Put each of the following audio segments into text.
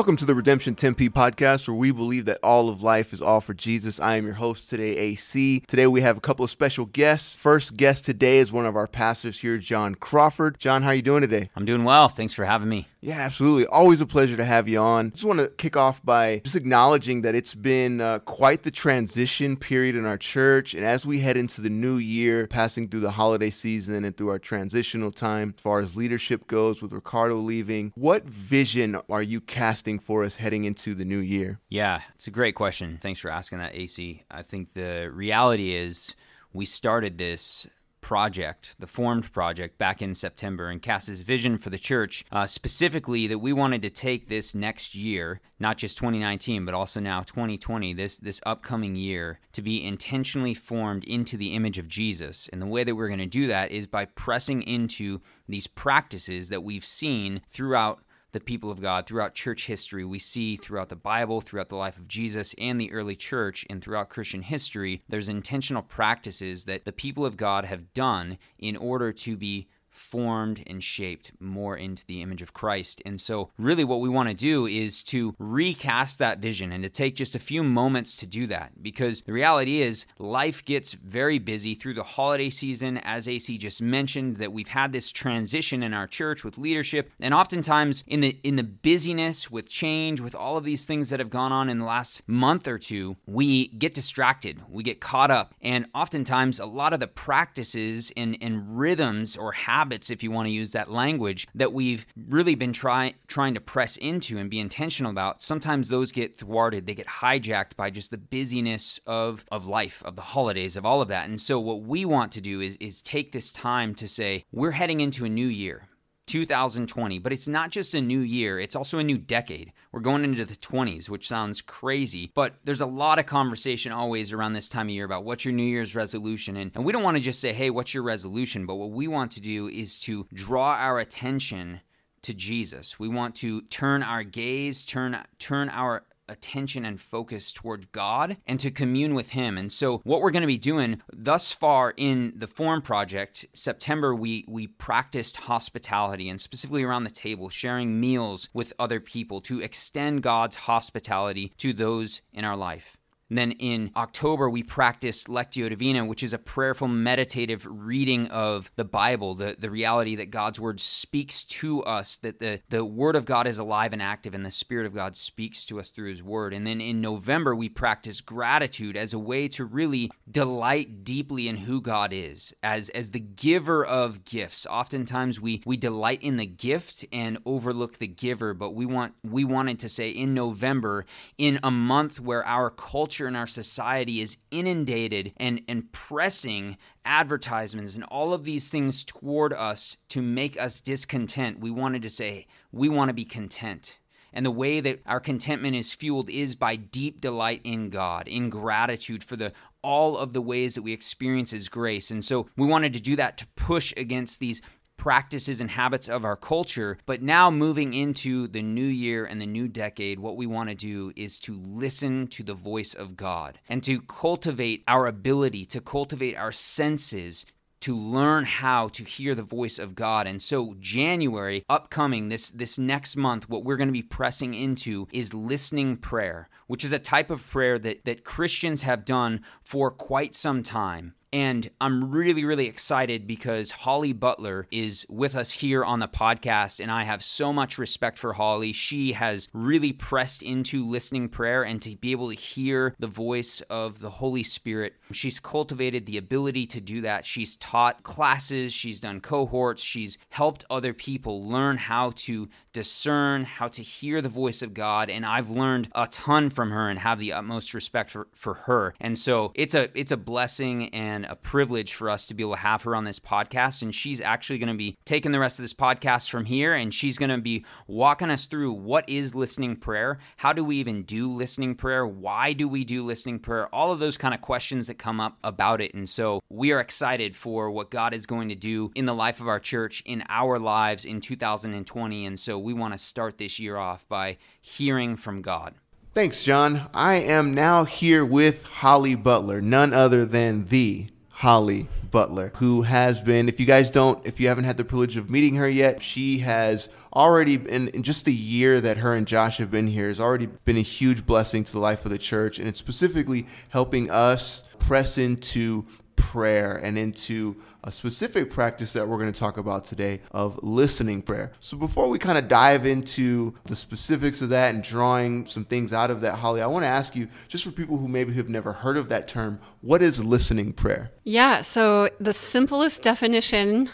Welcome to the Redemption Tempe podcast, where we believe that all of life is all for Jesus. I am your host today, AC. Today we have a couple of special guests. First guest today is one of our pastors here, John Crawford. John, how are you doing today? I'm doing well. Thanks for having me. Yeah, absolutely. Always a pleasure to have you on. Just want to kick off by just acknowledging that it's been uh, quite the transition period in our church. And as we head into the new year, passing through the holiday season and through our transitional time, as far as leadership goes, with Ricardo leaving, what vision are you casting for us heading into the new year? Yeah, it's a great question. Thanks for asking that, AC. I think the reality is we started this project, the Formed Project, back in September, and Cass's vision for the church, uh, specifically that we wanted to take this next year, not just 2019, but also now 2020, this this upcoming year, to be intentionally formed into the image of Jesus. And the way that we're going to do that is by pressing into these practices that we've seen throughout the people of God throughout church history. We see throughout the Bible, throughout the life of Jesus and the early church, and throughout Christian history, there's intentional practices that the people of God have done in order to be formed and shaped more into the image of Christ. And so, really, what we want to do is to recast that vision and to take just a few moments to do that because the reality is life gets very busy through the holiday season. As AC just mentioned, that we've had this transition in our church with leadership, and oftentimes in the in the busyness with change, with all of these things that have gone on in the last month or two, we get distracted, we get caught up, and oftentimes a lot of the practices and, and rhythms or habits habits, if you want to use that language, that we've really been try, trying to press into and be intentional about, sometimes those get thwarted. They get hijacked by just the busyness of, of life, of the holidays, of all of that. And so, what we want to do is, is take this time to say, we're heading into a new year. 2020, but it's not just a new year, it's also a new decade. We're going into the 20s, which sounds crazy, but there's a lot of conversation always around this time of year about what's your New Year's resolution. And, and we don't want to just say, hey, what's your resolution? But what we want to do is to draw our attention to Jesus. We want to turn our gaze, turn turn our attention and focus toward God and to commune with Him. And so, what we're going to be doing thus far in the Form Project, September, we we practiced hospitality and specifically around the table, sharing meals with other people to extend God's hospitality to those in our life. And then in October, we practiced Lectio Divina, which is a prayerful, meditative reading of the Bible, the, the reality that God's Word speaks to us, that the, the Word of God is alive and active, and the Spirit of God speaks to us through His Word. And then in November, we practiced gratitude as a way to really delight deeply in who God is, as, as the giver of gifts. Oftentimes, we, we delight in the gift and overlook the giver, but we want we wanted to say in November, in a month where our culture culture in our society is inundated and, and pressing advertisements and all of these things toward us to make us discontent, we wanted to say, we want to be content. And the way that our contentment is fueled is by deep delight in God, in gratitude for the all of the ways that we experience his grace. And so we wanted to do that to push against these practices and habits of our culture. But now, moving into the new year and the new decade, what we want to do is to listen to the voice of God and to cultivate our ability, to cultivate our senses to learn how to hear the voice of God. And so January upcoming this this next month what we're going to be pressing into is listening prayer, which is a type of prayer that that Christians have done for quite some time. And I'm really, really excited because Holly Butler is with us here on the podcast. And I have so much respect for Holly. She has really pressed into listening prayer and to be able to hear the voice of the Holy Spirit. She's cultivated the ability to do that. She's taught classes, she's done cohorts, she's helped other people learn how to discern, how to hear the voice of God. And I've learned a ton from her and have the utmost respect for, for her. And so it's a it's a blessing and a privilege for us to be able to have her on this podcast. And she's actually going to be taking the rest of this podcast from here and she's going to be walking us through what is listening prayer? How do we even do listening prayer? Why do we do listening prayer? All of those kind of questions that come up about it. And so we are excited for what God is going to do in the life of our church, in our lives in 2020. And so we want to start this year off by hearing from God. Thanks, John. I am now here with Holly Butler, none other than the Holly Butler, who has been, if you guys don't, if you haven't had the privilege of meeting her yet, she has already been, in just the year that her and Josh have been here has already been a huge blessing to the life of the church and it's specifically helping us press into prayer and into a specific practice that we're going to talk about today of listening prayer. So before we kind of dive into the specifics of that and drawing some things out of that, Holly, I want to ask you, just for people who maybe have never heard of that term, what is listening prayer? Yeah, so the simplest definition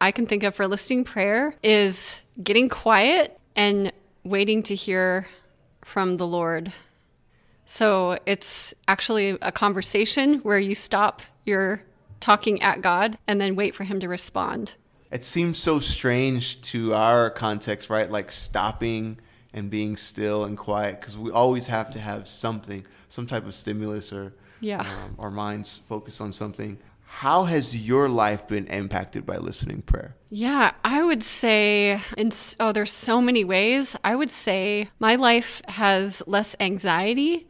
I can think of for listening prayer is getting quiet and waiting to hear from the Lord. So it's actually a conversation where you stop your talking at God and then wait for Him to respond. It seems so strange to our context, right? Like stopping and being still and quiet because we always have to have something, some type of stimulus or yeah. um, our minds focus on something. How has your life been impacted by listening prayer? Yeah, I would say, in, oh, there's so many ways. I would say my life has less anxiety.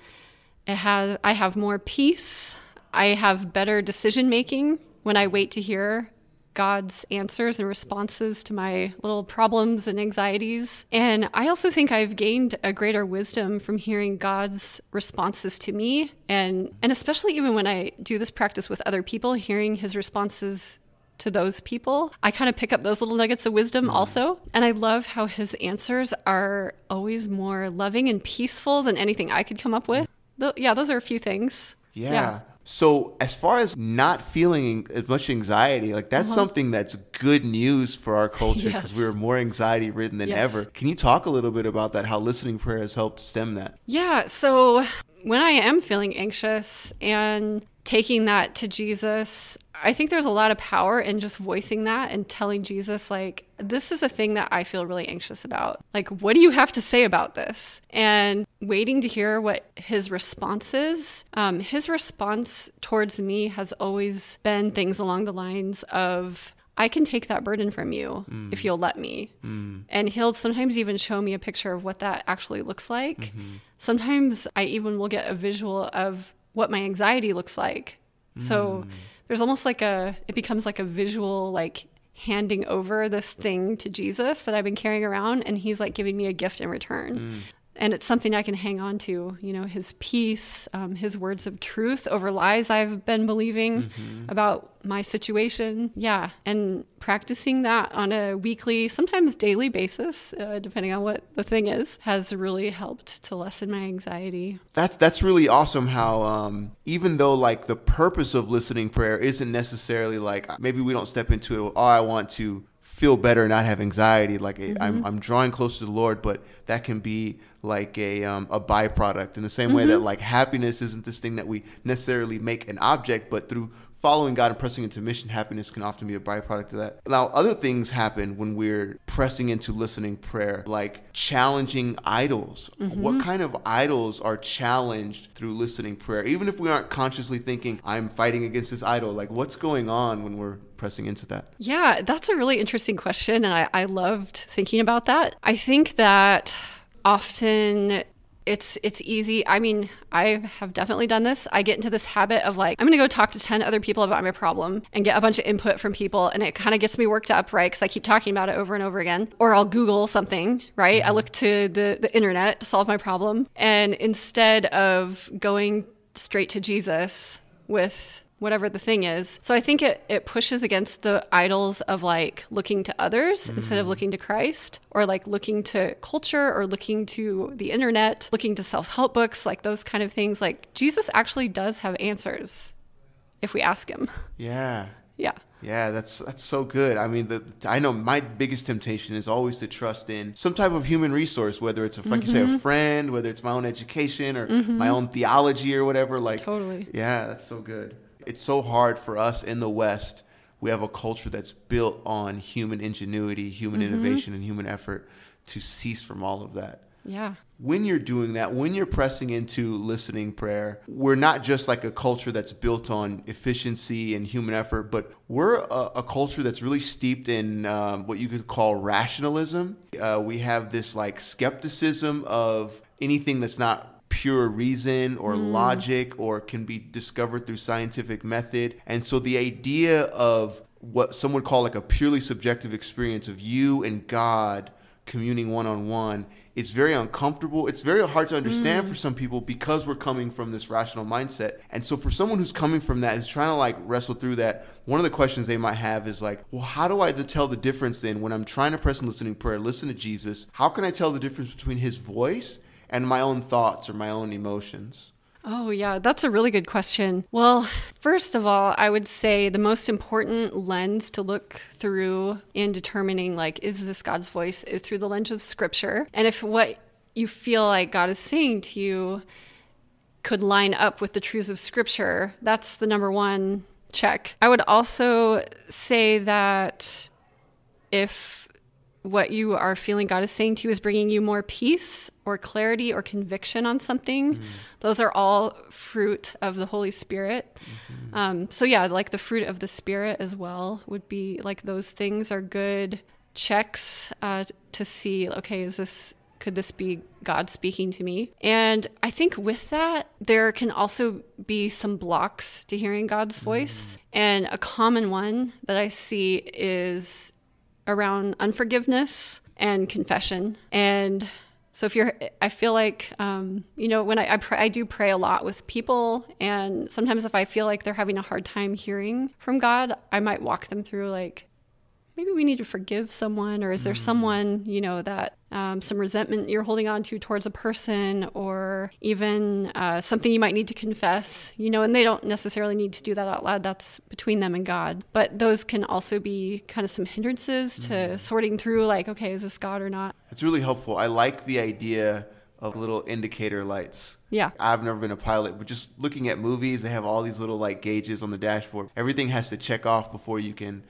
It has, I have more peace. I have better decision making when I wait to hear God's answers and responses to my little problems and anxieties. And I also think I've gained a greater wisdom from hearing God's responses to me and and especially even when I do this practice with other people, hearing his responses to those people. I kind of pick up those little nuggets of wisdom mm. also. And I love how his answers are always more loving and peaceful than anything I could come up with. Th- yeah, those are a few things. Yeah. yeah. So as far as not feeling as much anxiety, like that's uh-huh. something that's good news for our culture because yes. we are more anxiety ridden than yes. ever. Can you talk a little bit about that? How listening prayer has helped stem that? Yeah. So when I am feeling anxious and taking that to Jesus, I think there's a lot of power in just voicing that and telling Jesus, like, this is a thing that I feel really anxious about. Like, what do you have to say about this? And waiting to hear what his response is. Um, his response towards me has always been things along the lines of, I can take that burden from you mm. if you'll let me. Mm. And he'll sometimes even show me a picture of what that actually looks like. Mm-hmm. Sometimes I even will get a visual of what my anxiety looks like. So mm. There's almost like a, it becomes like a visual, like handing over this thing to Jesus that I've been carrying around, and he's like giving me a gift in return. Mm and it's something I can hang on to. You know, his peace, um, his words of truth over lies I've been believing mm-hmm. about my situation. Yeah, and practicing that on a weekly, sometimes daily basis, uh, depending on what the thing is, has really helped to lessen my anxiety. That's that's really awesome. How um, even though like the purpose of listening prayer isn't necessarily like maybe we don't step into it. Oh, I want to feel better, and not have anxiety. Like mm-hmm. I'm, I'm drawing closer to the Lord, but that can be like a um, a byproduct in the same mm-hmm. way that mm-hmm. like happiness isn't this thing that we necessarily make an object, but through following God and pressing into mission, happiness can often be a byproduct of that. Now, other things happen when we're pressing into listening prayer, like challenging idols. Mm-hmm. What kind of idols are challenged through listening prayer? Even if we aren't consciously thinking, I'm fighting against this idol, like what's going on when we're pressing into that? Yeah, that's a really interesting question. And I, I loved thinking about that. I think that often it's it's easy. I mean, I have definitely done this. I get into this habit of like I'm going to go talk to 10 other people about my problem and get a bunch of input from people and it kind of gets me worked up, right? Cuz I keep talking about it over and over again. Or I'll Google something, right? Mm-hmm. I look to the the internet to solve my problem and instead of going straight to Jesus with whatever the thing is. So I think it, it pushes against the idols of like looking to others mm. instead of mm. looking to Christ or like looking to culture or looking to the internet, looking to self help books, like those kind of things. Like Jesus actually does have answers if we ask him. Yeah. Yeah. Yeah, that's that's so good. I mean, the, I know my biggest temptation is always to trust in some type of human resource, whether it's a, like mm-hmm. you say, a mm-hmm. friend, whether it's my own education or mm-hmm. my own theology or whatever. Like, totally. Yeah, that's so good it's so hard for us in the West. We have a culture that's built on human ingenuity, human mm-hmm. innovation, and human effort to cease from all of that. Yeah. When you're doing that, when you're pressing into listening prayer, we're not just like a culture that's built on efficiency and human effort, but we're a, a culture that's really steeped in um, what you could call rationalism. Uh, we have this like skepticism of anything that's not pure reason or logic or can be discovered through scientific method. And so the idea of what some would call like a purely subjective experience of you and God communing one on one it's very uncomfortable. It's very hard to understand Mm. for some people because we're coming from this rational mindset. And so for someone who's coming from that, who's trying to like wrestle through that, one of the questions they might have is like, well, how do I tell the difference then when I'm trying to press and listening prayer, listen to Jesus? How can I tell the difference between his voice and my own thoughts or my own emotions? Oh, yeah, that's a really good question. Well, first of all, I would say the most important lens to look through in determining, like, is this God's voice, is through the lens of scripture. And if what you feel like God is saying to you could line up with the truths of scripture, that's the number one check. I would also say that if what you are feeling God is saying to you is bringing you more peace or clarity or conviction on something, those are all fruit of the Holy Spirit. Um, so, yeah, like the fruit of the Spirit as well would be like those things are good checks uh, to see, okay, is this. Could this be God speaking to me? And I think with that, there can also be some blocks to hearing God's voice. And a common one that I see is around unforgiveness and confession. And so if you're, I feel like, um, you know, when I, I, pray, I do pray a lot with people. And sometimes if I feel like they're having a hard time hearing from God, I might walk them through like, maybe we need to forgive someone or is there someone you know that um, some resentment you're holding on to towards a person or even uh, something you might need to confess you know and they don't necessarily need to do that out loud that's between them and god but those can also be kind of some hindrances to sorting through like okay is this god or not It's really helpful. I like the idea of little indicator lights. yeah I've never been a pilot, but just looking at movies, they have all these little like gauges on the dashboard. Everything has to check off before you can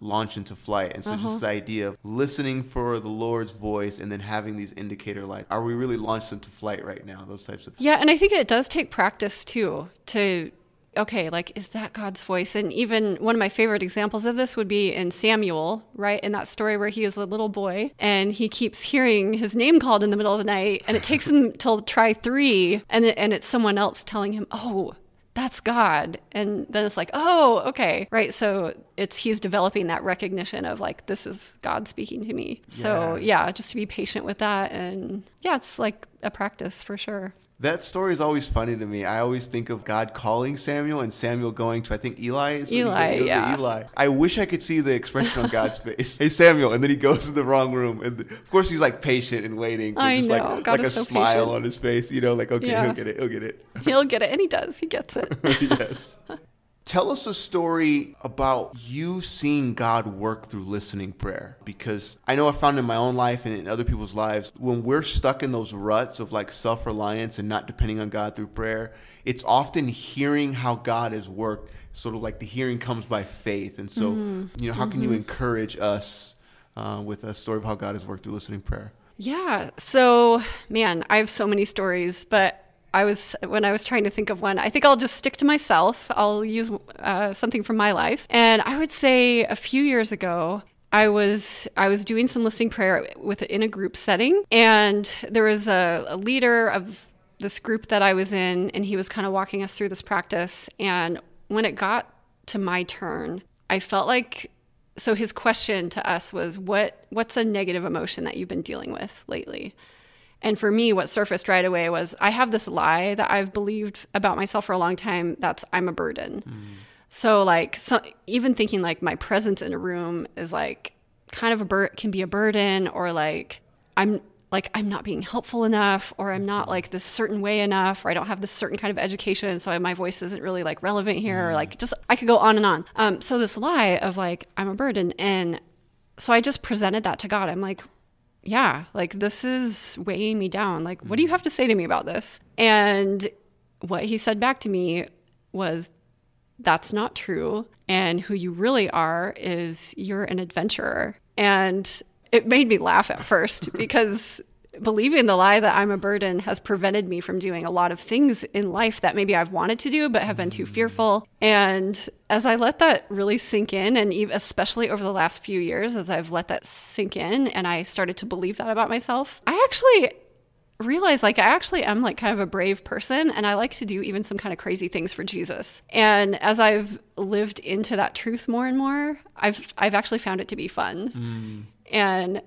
launch into flight. And so Uh-huh. just the idea of listening for the Lord's voice and then having these indicator lights. Are we really launched into flight right now? Those types of Yeah, and I think it does take practice too to okay, like is that God's voice? And even one of my favorite examples of this would be in Samuel, right? In that story where he is a little boy and he keeps hearing his name called in the middle of the night and it takes him till try 3 and and it's someone else telling him, "Oh, that's God. And then it's like, oh, okay. Right. So it's he's developing that recognition of like, this is God speaking to me. So yeah, just to be patient with that. And yeah, it's like a practice for sure. That story is always funny to me. I always think of God calling Samuel and Samuel going to I think Eli. Is Eli, yeah. Eli. I wish I could see the expression on God's face. Hey Samuel, and then he goes to the wrong room, and of course he's like patient and waiting. but I just know. like God like a so smile patient. on his face. You know, like okay, Yeah. he'll get it. He'll get it. He'll get it. And he does. He gets it. yes. Tell us a story about you seeing God work through listening prayer. Because I know I found in my own life and in other people's lives, when we're stuck in those ruts of like self reliance and not depending on God through prayer, it's often hearing how God has worked. Sort of like the hearing comes by faith. And so, you know, how can you encourage us uh, with a story of how God has worked through listening prayer? Yeah. So, man, I have so many stories, but I was when I was trying to think of one. I think I'll just stick to myself. I'll use uh, something from my life, and I would say a few years ago. I was I was doing some listening prayer with in a group setting, and there was a, a leader of this group that I was in, and he was kind of walking us through this practice. And when it got to my turn, I felt like so his question to us was what what's a negative emotion that you've been dealing with lately and for me what surfaced right away was i have this lie that i've believed about myself for a long time that's i'm a burden. So like so even thinking like my presence in a room is like kind of a bur- can be a burden or like i'm like i'm not being helpful enough or i'm not like this certain way enough or i don't have this certain kind of education so my voice isn't really like relevant here or like just i could go on and on. Um, so this lie of like i'm a burden and so i just presented that to god. I'm like yeah like this is weighing me down like what do you mm. have to say to me about this and what he said back to me was that's not true. And who you really are is you're an adventurer. And it made me laugh at first because believing the lie that I'm a burden has prevented me from doing a lot of things in life that maybe I've wanted to do but have been too fearful. And as I let that really sink in, and especially over the last few years, as I've let that sink in and I started to believe that about myself, I actually realized like I actually am like kind of a brave person and I like to do even some kind of crazy things for Jesus. And as I've lived into that truth more and more, I've I've actually found it to be fun. Mm. And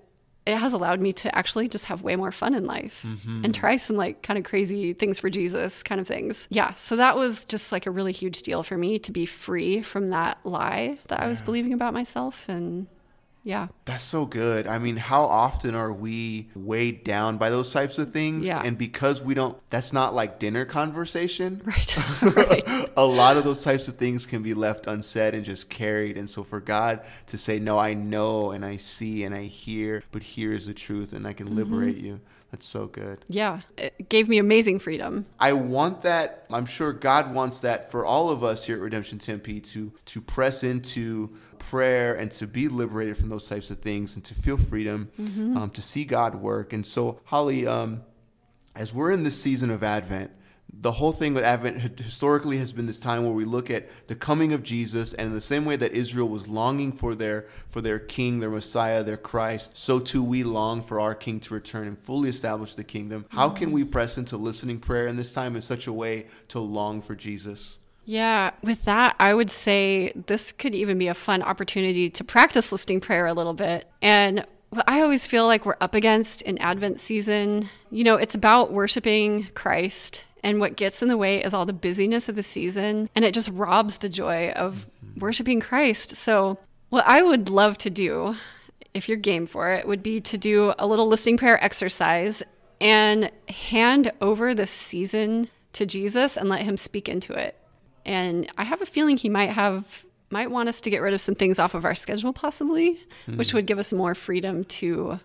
it has allowed me to actually just have way more fun in life mm-hmm. and try some like kind of crazy things for Jesus kind of things. Yeah. So that was just like a really huge deal for me to be free from that lie that yeah. I was believing about myself and yeah. That's so good. I mean, how often are we weighed down by those types of things? Yeah. And because we don't, that's not like dinner conversation. Right. right. a lot of those types of things can be left unsaid and just carried. And so for God to say, no, I know and I see and I hear, but here is the truth and I can mm-hmm. liberate you. That's so good. Yeah, it gave me amazing freedom. I want that. I'm sure God wants that for all of us here at Redemption Tempe to to press into prayer and to be liberated from those types of things and to feel freedom, mm-hmm. um, to see God work. And so, Holly, um, as we're in this season of Advent, the whole thing with Advent historically has been this time where we look at the coming of Jesus, and in the same way that Israel was longing for their for their King, their Messiah, their Christ, so too we long for our King to return and fully establish the kingdom. How mm-hmm. can we press into listening prayer in this time in such a way to long for Jesus? Yeah, with that, I would say this could even be a fun opportunity to practice listening prayer a little bit. And what I always feel like we're up against in Advent season, you know, it's about worshiping Christ and what gets in the way is all the busyness of the season, and it just robs the joy of worshiping Christ. So, what I would love to do, if you're game for it, would be to do a little listening prayer exercise and hand over the season to Jesus and let him speak into it. And I have a feeling he might have might want us to get rid of some things off of our schedule possibly, mm. which would give us more freedom to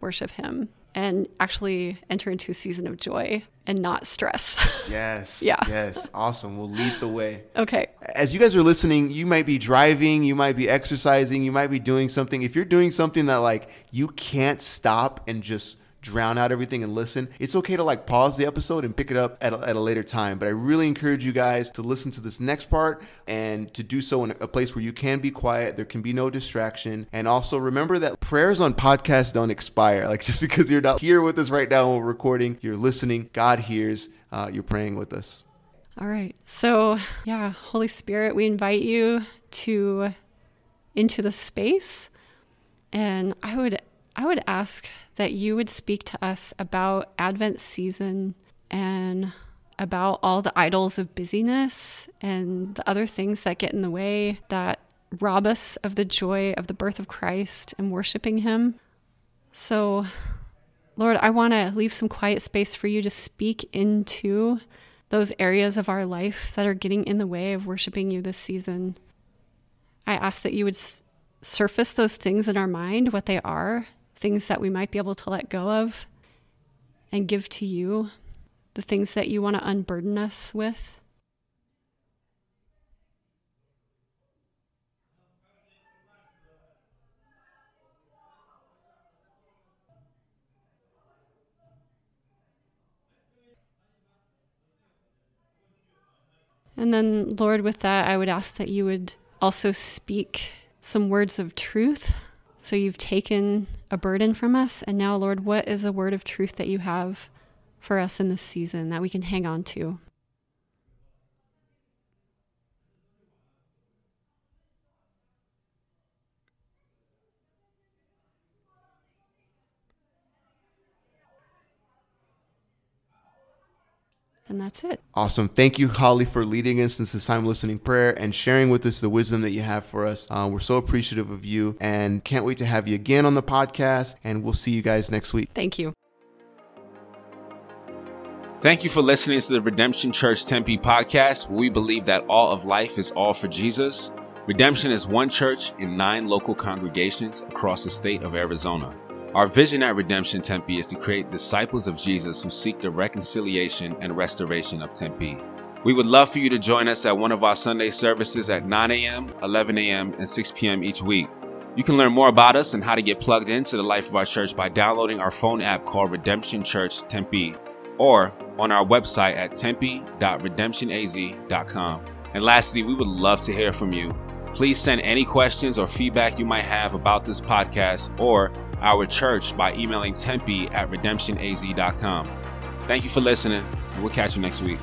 worship him and actually enter into a season of joy and not stress. Yes. yeah. Yes. Awesome. We'll lead the way. Okay. As you guys are listening, you might be driving, you might be exercising, you might be doing something. If you're doing something that like you can't stop and just drown out everything and listen, it's okay to like pause the episode and pick it up at a, at a later time. But I really encourage you guys to listen to this next part and to do so in a place where you can be quiet, there can be no distraction. And also remember that prayers on podcasts don't expire. Like just because you're not here with us right now when we're recording, you're listening, God hears, uh, you're praying with us. All right. So, yeah, Holy Spirit, we invite you to into the space. And I would I would ask that you would speak to us about Advent season and about all the idols of busyness and the other things that get in the way that rob us of the joy of the birth of Christ and worshiping Him. So, Lord, I want to leave some quiet space for you to speak into those areas of our life that are getting in the way of worshiping you this season. I ask that you would surface those things in our mind, what they are, things that we might be able to let go of and give to you, the things that you want to unburden us with. And then, Lord, with that, I would ask that you would also speak some words of truth so you've taken a burden from us. And now, Lord, what is a word of truth that you have for us in this season that we can hang on to? And that's it. Awesome. Thank you, Holly, for leading us since this time listening prayer and sharing with us the wisdom that you have for us. Uh, we're so appreciative of you and can't wait to have you again on the podcast. And we'll see you guys next week. Thank you. Thank you for listening to the Redemption Church Tempe podcast, where we believe that all of life is all for Jesus. Redemption is one church in nine local congregations across the state of Arizona. Our vision at Redemption Tempe is to create disciples of Jesus who seek the reconciliation and restoration of Tempe. We would love for you to join us at one of our Sunday services at 9 a.m., 11 a.m., and 6 p.m. each week. You can learn more about us and how to get plugged into the life of our church by downloading our phone app called Redemption Church Tempe or on our website at tempe.redemptionaz.com. And lastly, we would love to hear from you. Please send any questions or feedback you might have about this podcast or our church by emailing tempe at redemptionaz.com. Thank you for listening, and we'll catch you next week.